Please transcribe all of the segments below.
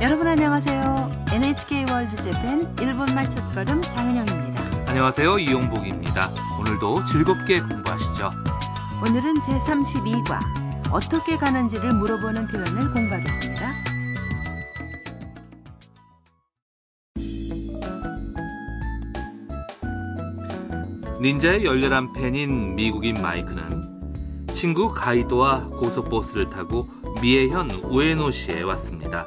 여러분 안녕하세요. NHK 월드 재팬 일본 말 첫걸음 장은영입니다. 안녕하세요. 이용복입니다. 오늘도 즐겁게 공부하시죠. 오늘은 제32과 어떻게 가는지를 물어보는 표현을 공부하겠습니다. 닌자의 열렬한 팬인 미국인 마이크는 친구 가이도와 고속버스를 타고 미에현 우에노시에 왔습니다.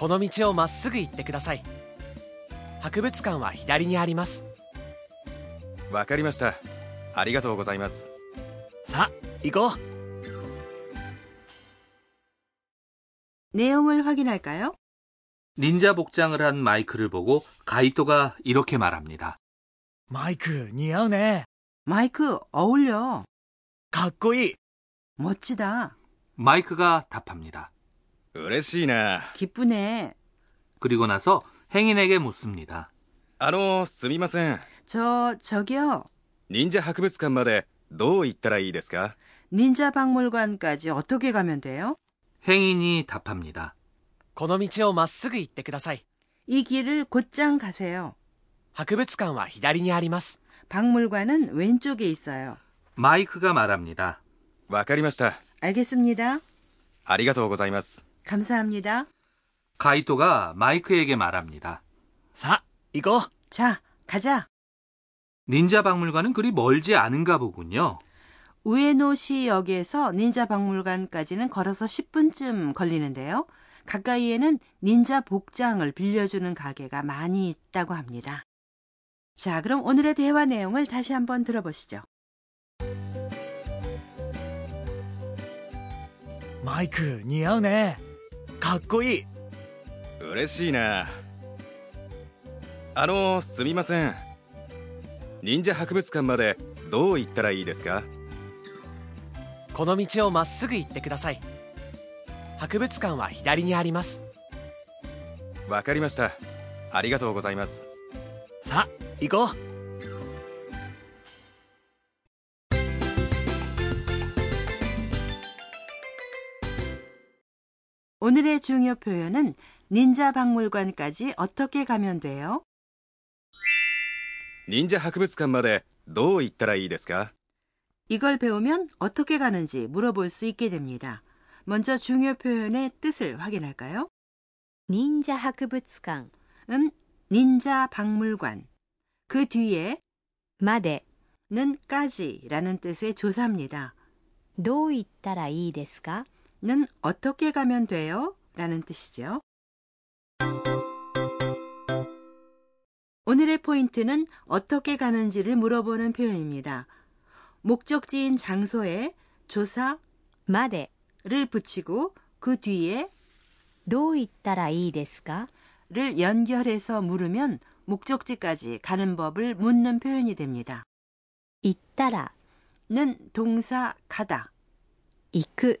この道をまっすぐ行ってください博物館は左にありますわかりましたありがとうございますさあ行こう 내용을 확인할까요? 닌자 복장을 한 마이크를 보고 가이도가 이렇게 말합니다. マイク似合うね 마이크 어울려. かっこいい 멋지다. 마이크가 답합니다. 嬉しいな 기쁘네. 그리고 나서 행인에게 묻습니다. あのすみません 저 저기요. 忍者博物館までどう行ったらいいですか 닌자 박물관까지 어떻게 가면 돼요? 행인이 답합니다. この道をまっすぐ行ってください 이 길을 곧장 가세요. 博物館は左にあります 박물관은 왼쪽에 있어요. 마이크가 말합니다. わかりました 알겠습니다. ありがとうございます 감사합니다. 가이토가 마이크에게 말합니다. 사, 이거. 자, 가자. 닌자 박물관은 그리 멀지 않은가 보군요. 우에노시역에서 닌자 박물관까지는 걸어서 10분쯤 걸리는데요. 가까이에는 닌자 복장을 빌려주는 가게가 많이 있다고 합니다. 자, 그럼 오늘의 대화 내용을 다시 한번 들어보시죠. 마이크, 니아네. かっこいい。嬉しいな。あのすみません。忍者博物館までどう行ったらいいですか？この道をまっすぐ行ってください。博物館は左にあります。わかりました。ありがとうございます。さあ行こう 오늘의 중요 표현은 닌자 박물관까지 어떻게 가면 돼요? 忍者博物館までどう行ったらいいですか 이걸 배우면 어떻게 가는지 물어볼 수 있게 됩니다. 먼저 중요 표현의 뜻을 확인할까요? 忍者博物館 은 닌자 박물관. 그 뒤에 まで 는 까지라는 뜻의 조사입니다. どう行ったらいいですか 는 어떻게 가면 돼요? 라는 뜻이죠. 오늘의 포인트는 어떻게 가는지를 물어보는 표현입니다. 목적지인 장소에 조사 まで 를 붙이고 그 뒤에 どう行ったらいいですか 를 연결해서 물으면 목적지까지 가는 법을 묻는 표현이 됩니다. 行ったら 는 동사 가다 行く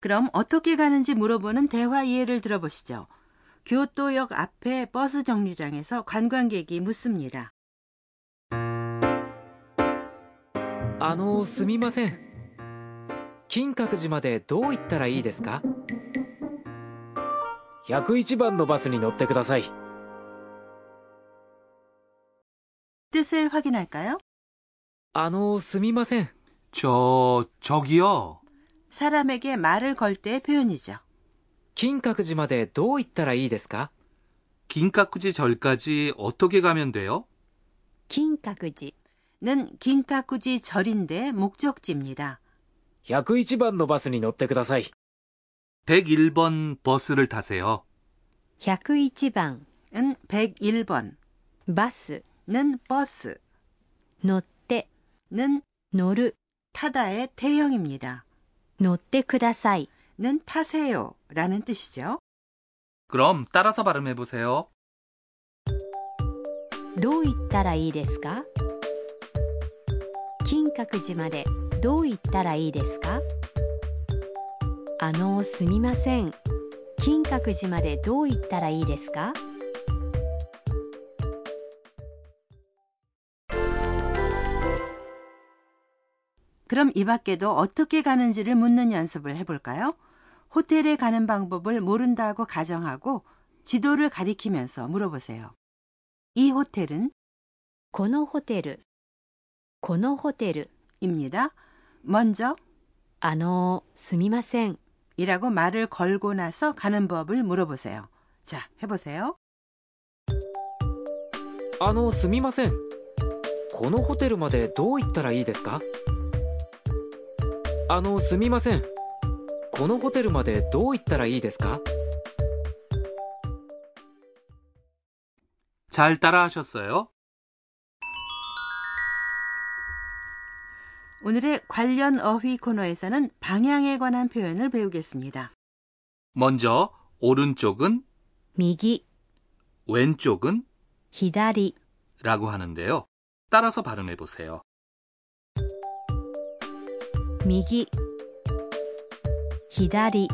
그럼 어떻게 가는지 물어보는 대화 예를 들어보시죠. 교토역 앞에 버스 정류장에서 관광객이 묻습니다. あのすみません金閣寺までどう行ったらいいですか101番のバスに乗ってください 뜻을 확인할까요? あのすみません 저, 저기요. 사람에게 말을 걸 때의 표현이죠. 金閣寺までどう行ったらいいですか 긴카쿠지 절까지 어떻게 가면 돼요? 金閣寺 는 긴카쿠지 절인데 목적지입니다. 101番のバスに乗ってください。 101번 버스를 타세요. 101番 은 101번, バス 는 버스, 乗って 는 乗る 타다의 태형입니다. 乗ってください 는 타세요 라는 뜻이죠. 그럼 따라서 발음해 보세요. どう行ったらいいですか金閣寺までどう行ったらいいですかあのすみません金閣寺までどう行ったらいいですか 그럼 이 밖에도 어떻게 가는지를 묻는 연습을 해볼까요? 호텔에 가는 방법을 모른다고 가정하고 지도를 가리키면서 물어보세요. 이 호텔은 このホテルこのホテル 입니다. 먼저 あのすみません 이라고 말을 걸고 나서 가는 법을 물어보세요. 자, 해보세요. あの、すみません。このホテルまでどう行ったらいいですか あの、すみません。このホテルまでどう行ったらいいですか 잘 따라 하셨어요? 오늘의 관련 어휘 코너에서는 방향에 관한 표현을 배우겠습니다. 먼저 오른쪽은 右 왼쪽은 左 라고 하는데요. 따라서 발음해 보세요. 右左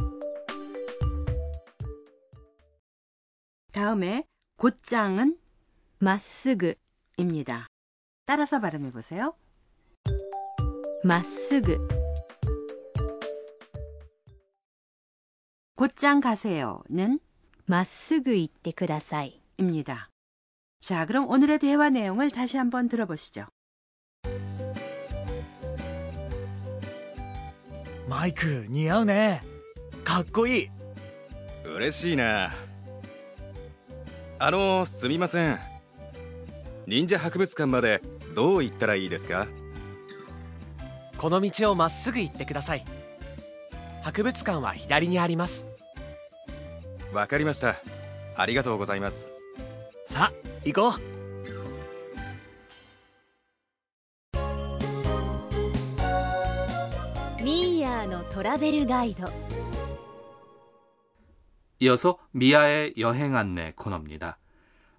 다음에 곧장은 まっすぐ 입니다. 따라서 발음해 보세요. まっすぐ 곧장 가세요는 まっすぐ行ってください 입니다. 자, 그럼 오늘의 대화 내용을 다시 한번 들어보시죠. マイク似合うね。かっこいい。嬉しいな。あのすみません。忍者博物館までどう行ったらいいですか？この道をまっすぐ行ってください。博物館は左にあります。わかりました。ありがとうございます。さあ行こう トラベルガイド 이어서 미아의 여행 안내 코너입니다.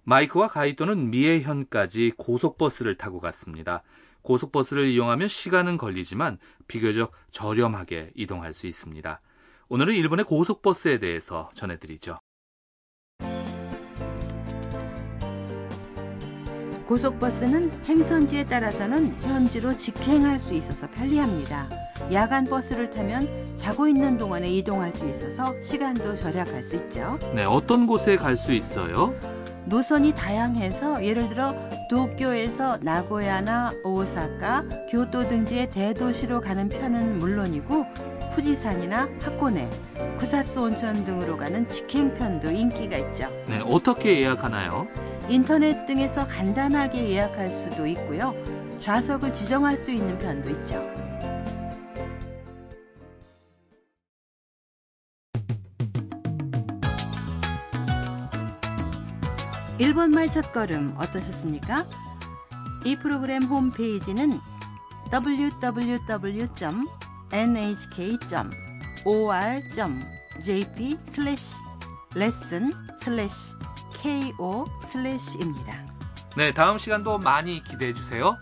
마이크와 가이토는 미에현까지 고속버스를 타고 갔습니다. 고속버스를 이용하면 시간은 걸리지만 비교적 저렴하게 이동할 수 있습니다. 오늘은 일본의 고속버스에 대해서 전해드리죠. 고속버스는 행선지에 따라서는 현지로 직행할 수 있어서 편리합니다. 야간 버스를 타면 자고 있는 동안에 이동할 수 있어서 시간도 절약할 수 있죠. 네, 어떤 곳에 갈 수 있어요? 노선이 다양해서 예를 들어 도쿄에서 나고야나 오사카, 교토 등지의 대도시로 가는 편은 물론이고 후지산이나 하코네, 구사스 온천 등으로 가는 직행편도 인기가 있죠. 네, 어떻게 예약하나요? 인터넷 등에서 간단하게 예약할 수도 있고요. 좌석을 지정할 수 있는 편도 있죠. 일본말 첫걸음 어떠셨습니까? 이 프로그램 홈페이지는 www.nhk.or.jp 슬래시 레슨 슬래시 ko 슬래시입니다. 네, 다음 시간도 많이 기대해 주세요.